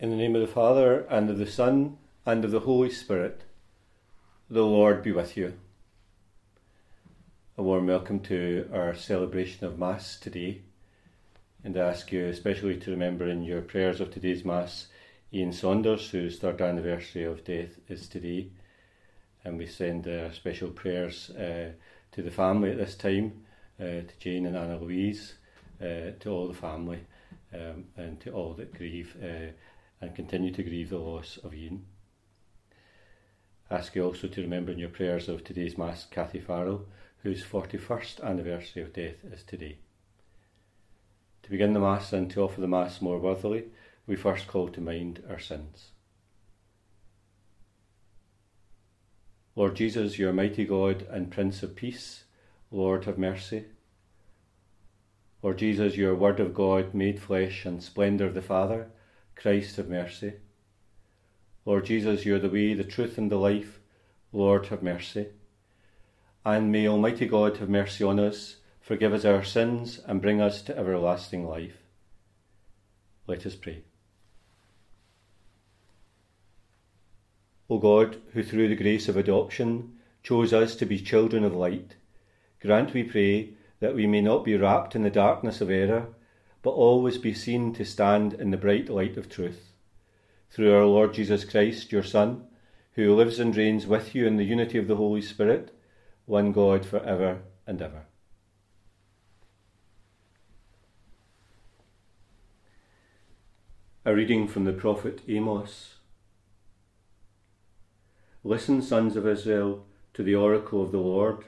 In the name of the Father, and of the Son, and of the Holy Spirit, the Lord be with you. A warm welcome to our celebration of Mass today, and I ask you especially to remember in your prayers of today's Mass Ian Saunders, whose third anniversary of death is today, and we send our special prayers uh, to the family at this time, uh, to Jane and Anna Louise, uh, to all the family, um, and to all that grieve uh, and continue to grieve the loss of Ian. Ask you also to remember in your prayers of today's Mass Kathy Farrell, whose 41st anniversary of death is today. To begin the Mass and to offer the Mass more worthily, we first call to mind our sins. Lord Jesus, your mighty God and Prince of Peace, Lord have mercy. Lord Jesus, your Word of God made flesh and splendour of the Father, Christ have mercy. Lord Jesus, you are the way, the truth, and the life. Lord, have mercy. And may Almighty God have mercy on us, forgive us our sins, and bring us to everlasting life. Let us pray. O God, who through the grace of adoption chose us to be children of light, grant, we pray, that we may not be wrapped in the darkness of error but always be seen to stand in the bright light of truth. Through our Lord Jesus Christ, your Son, who lives and reigns with you in the unity of the Holy Spirit, one God for ever and ever. A reading from the prophet Amos. Listen, sons of Israel, to the oracle of the Lord.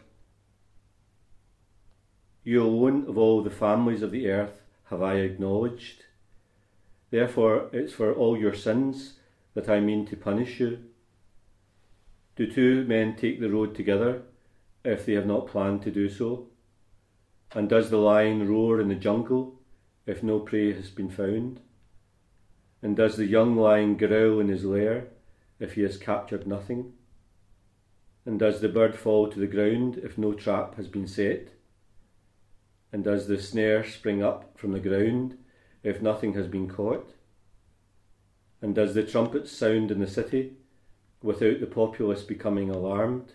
You alone of all the families of the earth have I acknowledged. Therefore, it's for all your sins that I mean to punish you. Do two men take the road together if they have not planned to do so? And does the lion roar in the jungle if no prey has been found? And does the young lion growl in his lair if he has captured nothing? And does the bird fall to the ground if no trap has been set? And does the snare spring up from the ground if nothing has been caught? And does the trumpet sound in the city without the populace becoming alarmed?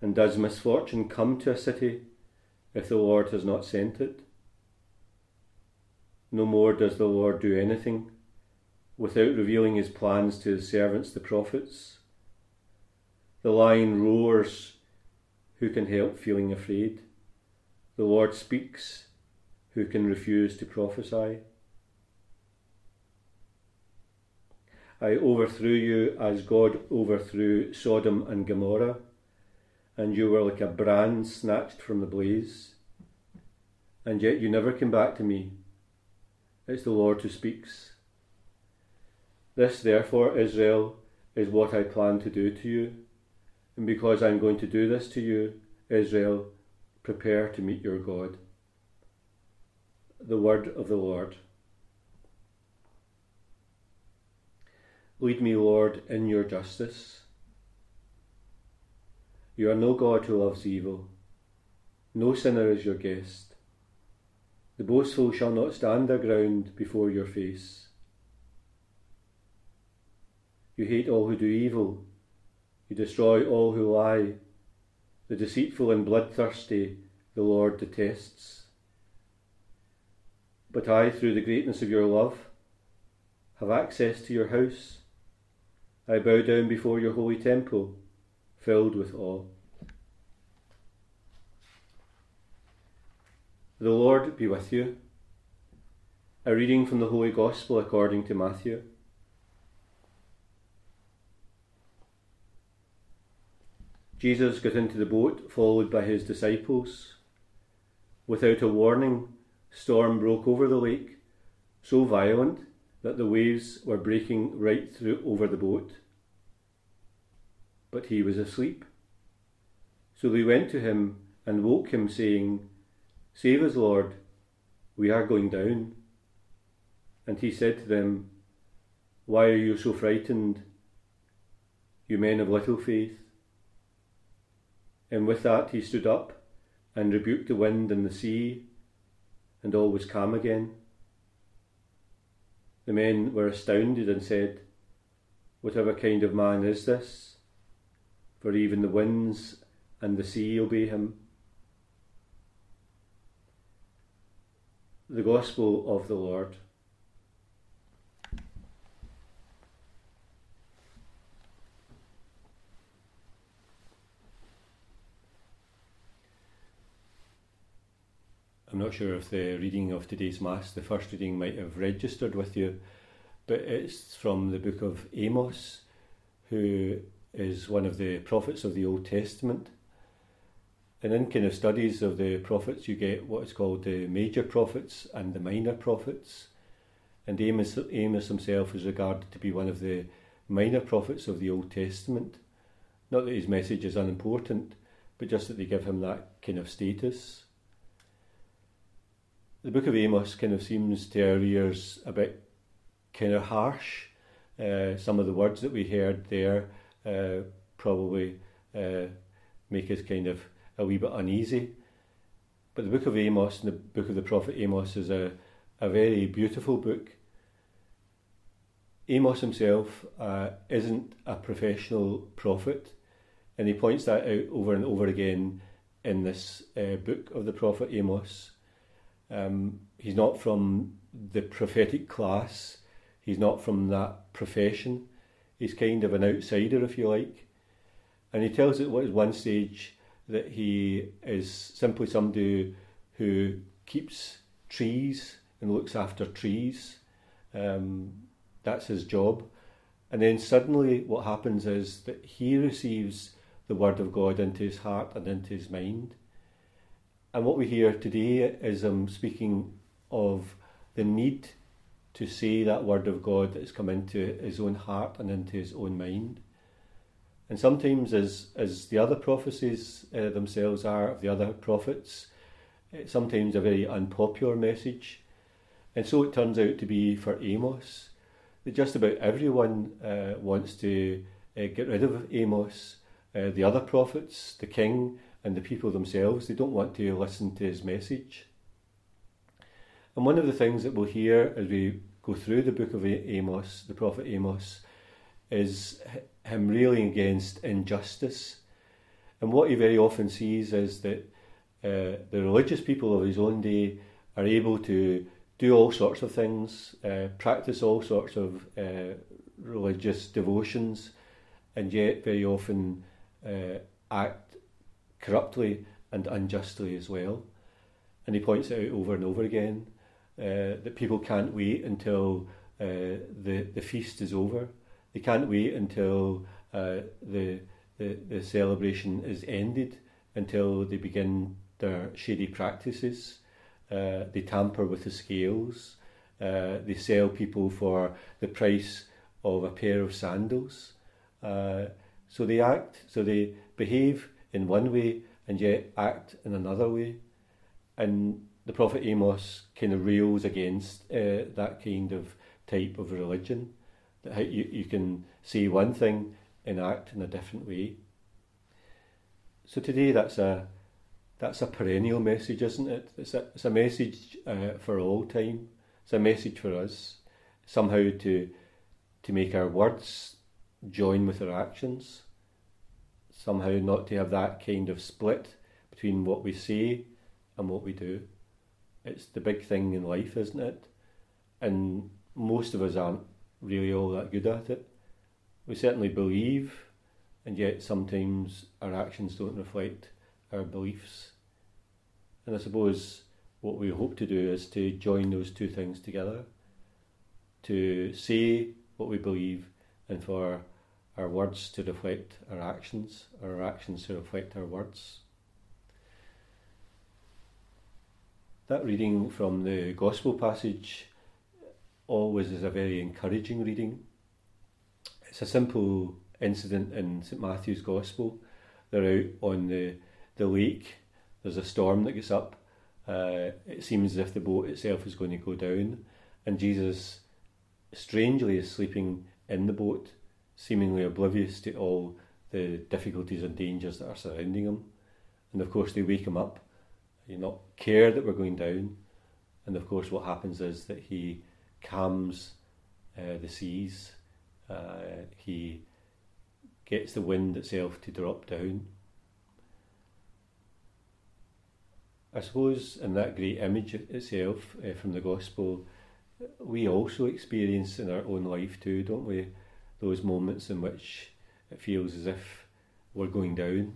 And does misfortune come to a city if the Lord has not sent it? No more does the Lord do anything without revealing his plans to his servants the prophets. The lion roars, who can help feeling afraid? The Lord speaks, who can refuse to prophesy? I overthrew you as God overthrew Sodom and Gomorrah, and you were like a brand snatched from the blaze. And yet you never came back to me. It's the Lord who speaks. This, therefore, Israel, is what I plan to do to you. And because I'm going to do this to you, Israel, prepare to meet your God. The word of the Lord. Lead me, Lord, in your justice. You are no God who loves evil. No sinner is your guest. The boastful shall not stand their ground before your face. You hate all who do evil. You destroy all who lie. The deceitful and bloodthirsty the Lord detests. But I, through the greatness of your love, have access to your house. I bow down before your holy temple, filled with awe. The Lord be with you. A reading from the Holy Gospel according to Matthew. Jesus got into the boat, followed by his disciples. Without a warning, storm broke over the lake, so violent that the waves were breaking right through over the boat. But he was asleep. So they went to him and woke him, saying, Save us, Lord, we are going down. And he said to them, Why are you so frightened, you men of little faith? And with that he stood up and rebuked the wind and the sea, and all was calm again. The men were astounded and said, Whatever kind of man is this? For even the winds and the sea obey him. The Gospel of the Lord. Not sure if the reading of today's Mass, the first reading, might have registered with you, but it's from the book of Amos, who is one of the prophets of the Old Testament. And in kind of studies of the prophets, you get what is called the major prophets and the minor prophets. And Amos, Amos himself is regarded to be one of the minor prophets of the Old Testament. Not that his message is unimportant, but just that they give him that kind of status the book of Amos kind of seems to our ears a bit kind of harsh. Uh, some of the words that we heard there uh, probably uh, make us kind of a wee bit uneasy. But the book of Amos and the book of the prophet Amos is a, a very beautiful book. Amos himself uh, isn't a professional prophet, and he points that out over and over again in this uh, book of the prophet Amos. Um, he's not from the prophetic class. He's not from that profession. He's kind of an outsider, if you like. And he tells it at one stage that he is simply somebody who keeps trees and looks after trees. Um, that's his job. And then suddenly, what happens is that he receives the word of God into his heart and into his mind. And what we hear today is um, speaking of the need to say that word of God that has come into his own heart and into his own mind. And sometimes, as, as the other prophecies uh, themselves are of the other prophets, it's sometimes a very unpopular message. And so it turns out to be for Amos that just about everyone uh, wants to uh, get rid of Amos. Uh, the other prophets, the king, and the people themselves, they don't want to listen to his message. And one of the things that we'll hear as we go through the book of Amos, the prophet Amos, is him railing against injustice. And what he very often sees is that uh, the religious people of his own day are able to do all sorts of things, uh, practice all sorts of uh, religious devotions, and yet very often uh, act corruptly and unjustly as well. And he points out over and over again uh, that people can't wait until uh, the, the feast is over. They can't wait until uh, the, the, the celebration is ended, until they begin their shady practices. Uh, they tamper with the scales. Uh, they sell people for the price of a pair of sandals. Uh, so they act, so they behave in one way and yet act in another way. And the prophet Amos kind of rails against uh, that kind of type of religion, that you, you can say one thing and act in a different way. So today that's a that's a perennial message, isn't it? It's a, it's a message uh, for all time. It's a message for us somehow to to make our words join with our actions somehow not to have that kind of split between what we say and what we do. It's the big thing in life, isn't it? And most of us aren't really all that good at it. We certainly believe, and yet sometimes our actions don't reflect our beliefs. And I suppose what we hope to do is to join those two things together to say what we believe and for our words to reflect our actions, our actions to reflect our words. That reading from the Gospel passage always is a very encouraging reading. It's a simple incident in St Matthew's Gospel. They're out on the, the lake, there's a storm that gets up. Uh, it seems as if the boat itself is going to go down, and Jesus strangely is sleeping in the boat seemingly oblivious to all the difficulties and dangers that are surrounding him. And of course, they wake him up. He not care that we're going down. And of course, what happens is that he calms uh, the seas. Uh, he gets the wind itself to drop down. I suppose in that great image itself uh, from the gospel, we also experience in our own life too, don't we? Those moments in which it feels as if we're going down.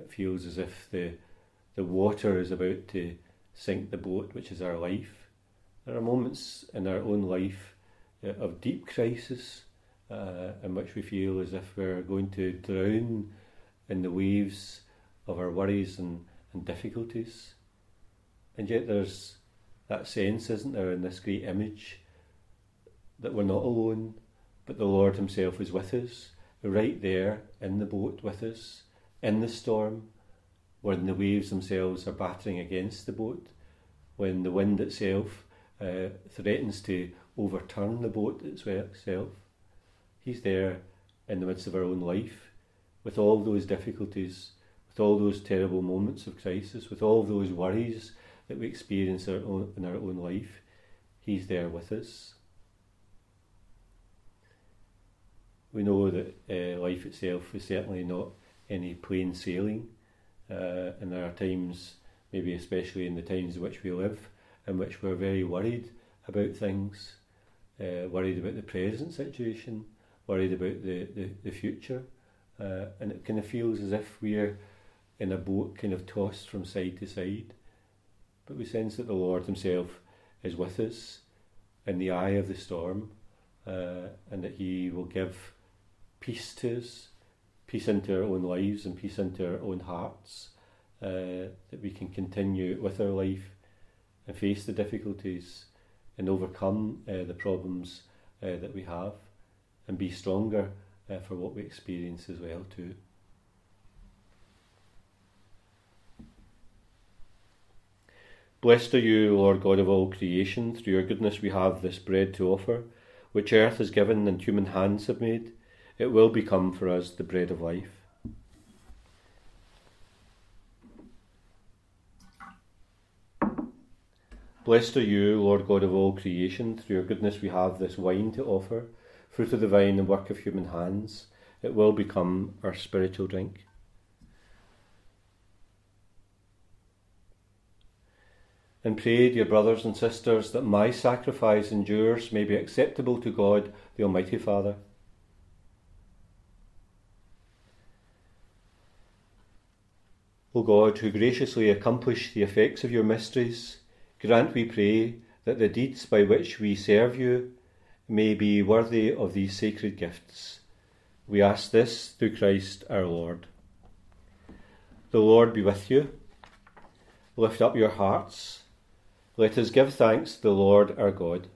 It feels as if the the water is about to sink the boat, which is our life. There are moments in our own life uh, of deep crisis uh, in which we feel as if we're going to drown in the waves of our worries and, and difficulties. And yet there's that sense, isn't there, in this great image that we're not alone, but the Lord Himself is with us, right there in the boat with us, in the storm, when the waves themselves are battering against the boat, when the wind itself uh, threatens to overturn the boat itself. He's there in the midst of our own life, with all those difficulties, with all those terrible moments of crisis, with all those worries that we experience in our own life, He's there with us. We know that uh, life itself is certainly not any plain sailing, uh, and there are times, maybe especially in the times in which we live, in which we're very worried about things, uh, worried about the present situation, worried about the, the, the future, uh, and it kind of feels as if we're in a boat kind of tossed from side to side. But we sense that the Lord Himself is with us in the eye of the storm uh, and that He will give peace to us, peace into our own lives and peace into our own hearts, uh, that we can continue with our life and face the difficulties and overcome uh, the problems uh, that we have and be stronger uh, for what we experience as well too. Blessed are you, Lord God of all creation. Through your goodness we have this bread to offer, which earth has given and human hands have made. It will become for us the bread of life. Blessed are you, Lord God of all creation. Through your goodness we have this wine to offer, fruit of the vine and work of human hands. It will become our spiritual drink. and pray, dear brothers and sisters, that my sacrifice and yours may be acceptable to God, the Almighty Father. O God, who graciously accomplish the effects of your mysteries, grant, we pray, that the deeds by which we serve you may be worthy of these sacred gifts. We ask this through Christ our Lord. The Lord be with you. Lift up your hearts. Let us give thanks to the Lord our God.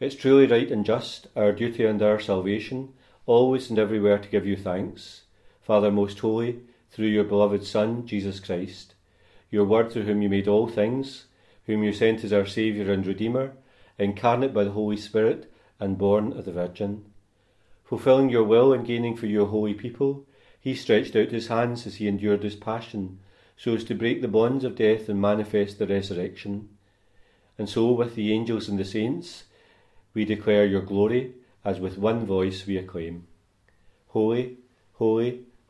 It's truly right and just, our duty and our salvation, always and everywhere to give you thanks, Father most holy, through your beloved Son, Jesus Christ, your Word through whom you made all things, whom you sent as our Saviour and Redeemer, incarnate by the Holy Spirit and born of the Virgin. Fulfilling your will and gaining for your holy people, he stretched out his hands as he endured his passion so as to break the bonds of death and manifest the resurrection. And so, with the angels and the saints, we declare your glory, as with one voice we acclaim Holy, holy,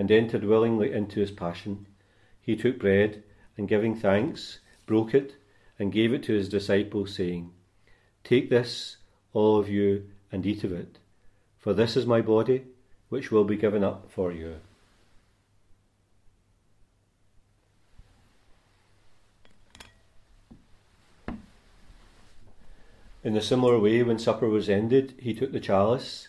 and entered willingly into his passion, he took bread and giving thanks, broke it and gave it to his disciples, saying, Take this, all of you, and eat of it, for this is my body, which will be given up for you. In a similar way, when supper was ended, he took the chalice,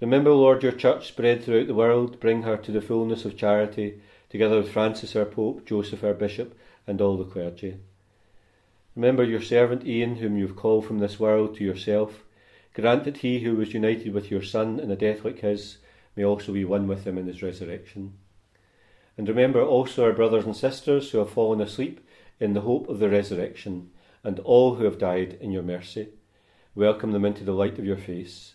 Remember, Lord, your church spread throughout the world, bring her to the fullness of charity, together with Francis our Pope, Joseph our Bishop, and all the clergy. Remember your servant Ian, whom you have called from this world to yourself. Grant that he who was united with your Son in a death like his may also be one with him in his resurrection. And remember also our brothers and sisters who have fallen asleep in the hope of the resurrection, and all who have died in your mercy. Welcome them into the light of your face.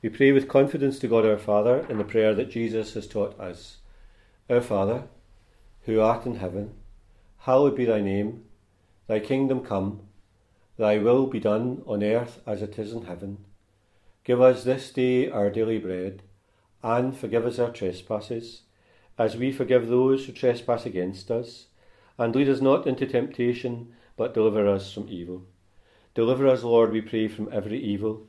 We pray with confidence to God our Father in the prayer that Jesus has taught us. Our Father, who art in heaven, hallowed be thy name. Thy kingdom come, thy will be done on earth as it is in heaven. Give us this day our daily bread, and forgive us our trespasses, as we forgive those who trespass against us. And lead us not into temptation, but deliver us from evil. Deliver us, Lord, we pray, from every evil.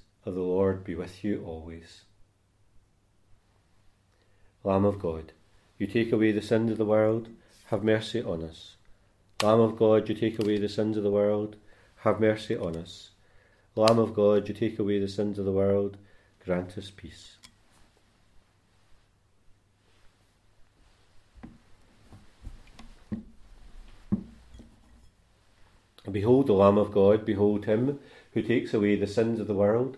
of the Lord be with you always. Lamb of God, you take away the sins of the world, have mercy on us. Lamb of God, you take away the sins of the world, have mercy on us. Lamb of God, you take away the sins of the world, grant us peace. Behold the Lamb of God, behold him who takes away the sins of the world.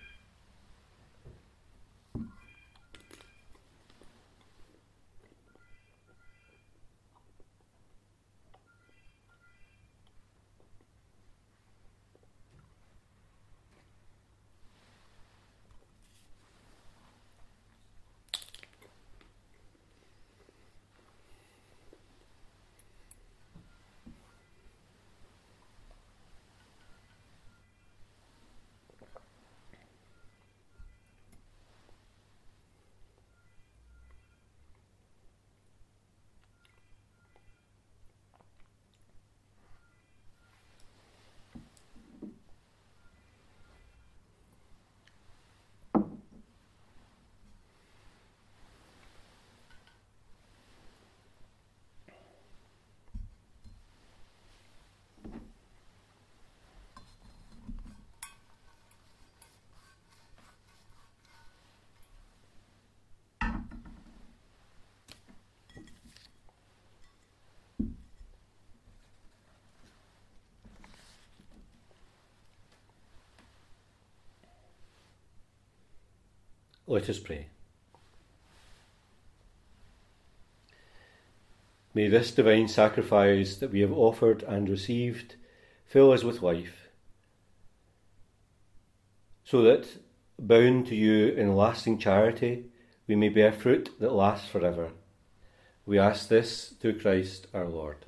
Let us pray. May this divine sacrifice that we have offered and received fill us with life, so that, bound to you in lasting charity, we may bear fruit that lasts forever. We ask this through Christ our Lord.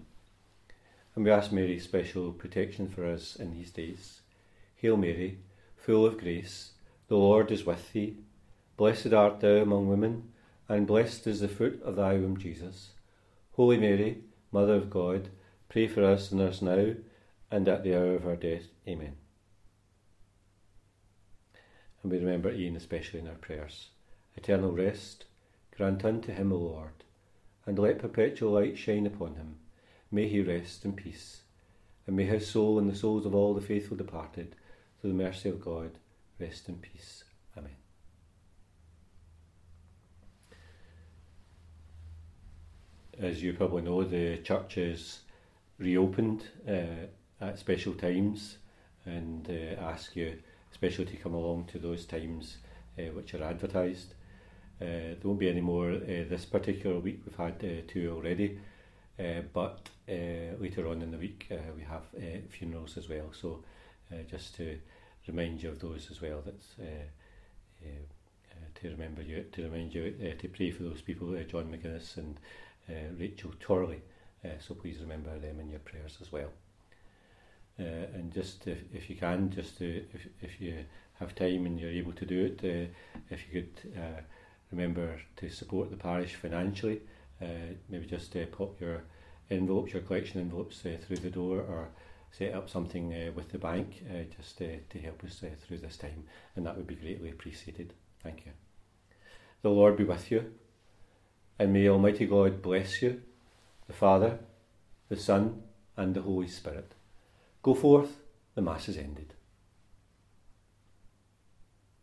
And we ask Mary's special protection for us in these days. Hail Mary, full of grace, the Lord is with thee. Blessed art thou among women, and blessed is the fruit of thy womb, Jesus. Holy Mary, Mother of God, pray for us sinners now and at the hour of our death. Amen. And we remember Ian especially in our prayers. Eternal rest, grant unto him, O Lord, and let perpetual light shine upon him. May he rest in peace, and may his soul and the souls of all the faithful departed, through the mercy of God, rest in peace. Amen. As you probably know, the church is reopened uh, at special times and uh, ask you especially to come along to those times uh, which are advertised. Uh, there won't be any more uh, this particular week, we've had uh, two already, uh, but uh, later on in the week uh, we have uh, funerals as well. So uh, just to remind you of those as well, that's uh, uh, uh, to remember you, to remind you uh, to pray for those people, uh, John McGuinness and uh, Rachel Torley. Uh, so please remember them in your prayers as well. Uh, and just if, if you can, just to, if, if you have time and you're able to do it, uh, if you could uh, remember to support the parish financially, uh, maybe just uh, pop your envelopes, your collection envelopes uh, through the door or set up something uh, with the bank uh, just uh, to help us uh, through this time, and that would be greatly appreciated. Thank you. The Lord be with you, and may Almighty God bless you, the Father, the Son, and the Holy Spirit. Go forth, the Mass is ended.